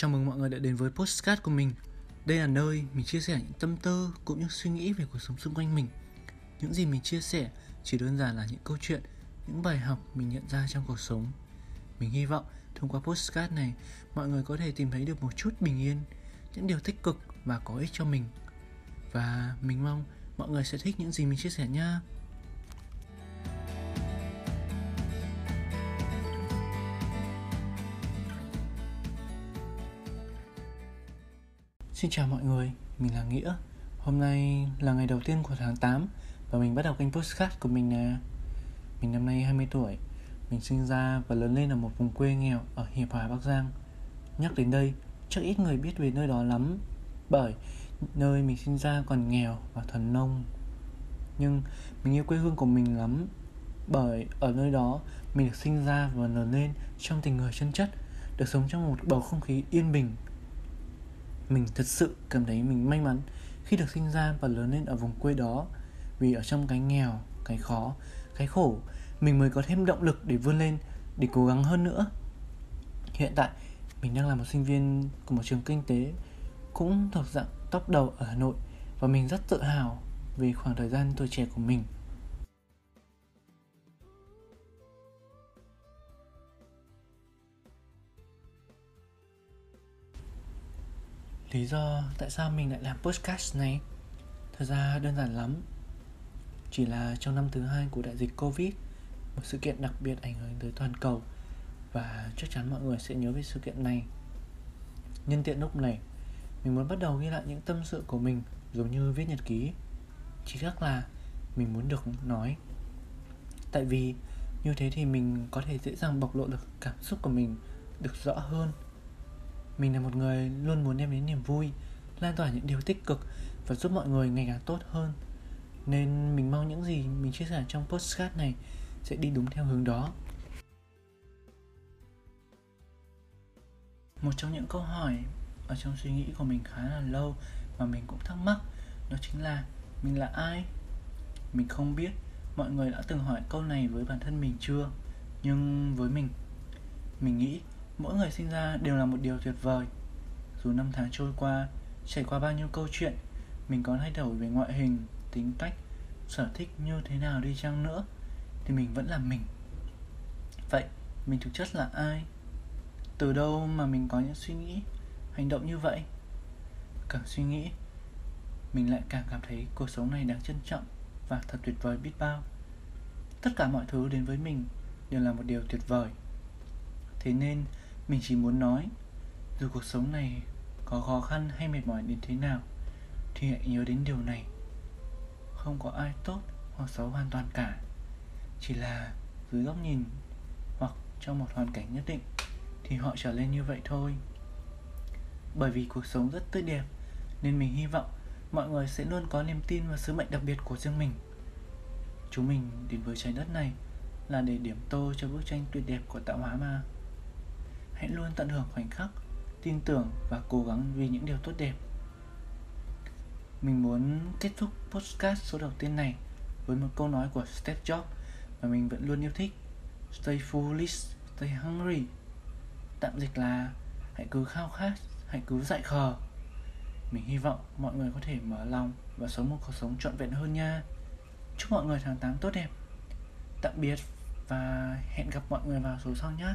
Chào mừng mọi người đã đến với postcard của mình. Đây là nơi mình chia sẻ những tâm tư cũng như suy nghĩ về cuộc sống xung quanh mình. Những gì mình chia sẻ chỉ đơn giản là những câu chuyện, những bài học mình nhận ra trong cuộc sống. Mình hy vọng thông qua postcard này mọi người có thể tìm thấy được một chút bình yên Những điều tích cực và có ích cho mình. Và mình mong mọi người sẽ thích những gì mình chia sẻ nha. Xin chào mọi người, mình là Nghĩa. Hôm nay là ngày đầu tiên của tháng 8 Và mình bắt đầu kênh postcard của mình nè. Mình năm nay 20 tuổi. Mình sinh ra và lớn lên ở một vùng quê nghèo ở Hiệp Hòa, Bắc Giang. Nhắc đến đây, chắc ít người biết về nơi đó lắm Bởi nơi mình sinh ra còn nghèo và thuần nông. Nhưng mình yêu quê hương của mình lắm Bởi ở nơi đó mình được sinh ra và lớn lên trong tình người chân chất Được sống trong một bầu không khí yên bình mình thật sự cảm thấy mình may mắn khi được sinh ra và lớn lên ở vùng quê đó. Vì ở trong cái nghèo, cái khó, cái khổ, mình mới có thêm động lực để vươn lên, để cố gắng hơn nữa. Hiện tại, mình đang là một sinh viên của một trường kinh tế cũng thuộc dạng top đầu ở hà nội và mình rất tự hào về khoảng thời gian tuổi trẻ của mình. Lý do tại sao mình lại làm podcast này? Thật ra đơn giản lắm. Chỉ là trong năm thứ hai của đại dịch Covid, Một sự kiện đặc biệt ảnh hưởng tới toàn cầu Và chắc chắn mọi người sẽ nhớ về sự kiện này. Nhân tiện lúc này, Mình muốn bắt đầu ghi lại những tâm sự của mình Giống như viết nhật ký. Chỉ khác là mình muốn được nói. Tại vì như thế thì mình có thể dễ dàng bộc lộ được cảm xúc của mình được rõ hơn mình là một người luôn muốn đem đến niềm vui, lan tỏa những điều tích cực và giúp mọi người ngày càng tốt hơn. Nên mình mong những gì mình chia sẻ trong postcard này sẽ đi đúng theo hướng đó. Một trong những câu hỏi ở trong suy nghĩ của mình khá là lâu và mình cũng thắc mắc, đó chính là mình là ai? Mình không biết, mọi người đã từng hỏi câu này với bản thân mình chưa? Nhưng với mình mình nghĩ mỗi người sinh ra đều là một điều tuyệt vời. Dù năm tháng trôi qua, trải qua bao nhiêu câu chuyện, mình có thay đổi về ngoại hình, tính cách, sở thích như thế nào đi chăng nữa, thì mình vẫn là mình. Vậy, mình thực chất là ai? Từ đâu mà mình có những suy nghĩ, hành động như vậy? Càng suy nghĩ, mình lại càng cảm thấy cuộc sống này đáng trân trọng và thật tuyệt vời biết bao. Tất cả mọi thứ đến với mình đều là một điều tuyệt vời. Thế nên mình chỉ muốn nói, Dù cuộc sống này có khó khăn hay mệt mỏi đến thế nào, Thì hãy nhớ đến điều này. Không có ai tốt hoặc xấu hoàn toàn cả. Chỉ là dưới góc nhìn hoặc trong một hoàn cảnh nhất định, Thì họ trở lên như vậy thôi. Bởi vì cuộc sống rất tươi đẹp, Nên mình hy vọng mọi người sẽ luôn có niềm tin vào sứ mệnh đặc biệt của riêng mình. Chúng mình đến với trái đất này là để điểm tô cho bức tranh tuyệt đẹp của tạo hóa mà hãy luôn tận hưởng khoảnh khắc tin tưởng và cố gắng vì những điều tốt đẹp. Mình muốn kết thúc podcast số đầu tiên này với một câu nói của Steve Jobs mà mình vẫn luôn yêu thích. Stay foolish, stay hungry. Tạm dịch là hãy cứ khao khát, hãy cứ dại khờ. Mình hy vọng mọi người có thể mở lòng và sống một cuộc sống trọn vẹn hơn nha. Chúc mọi người tháng 8 tốt đẹp. Tạm biệt và hẹn gặp mọi người vào số sau nhé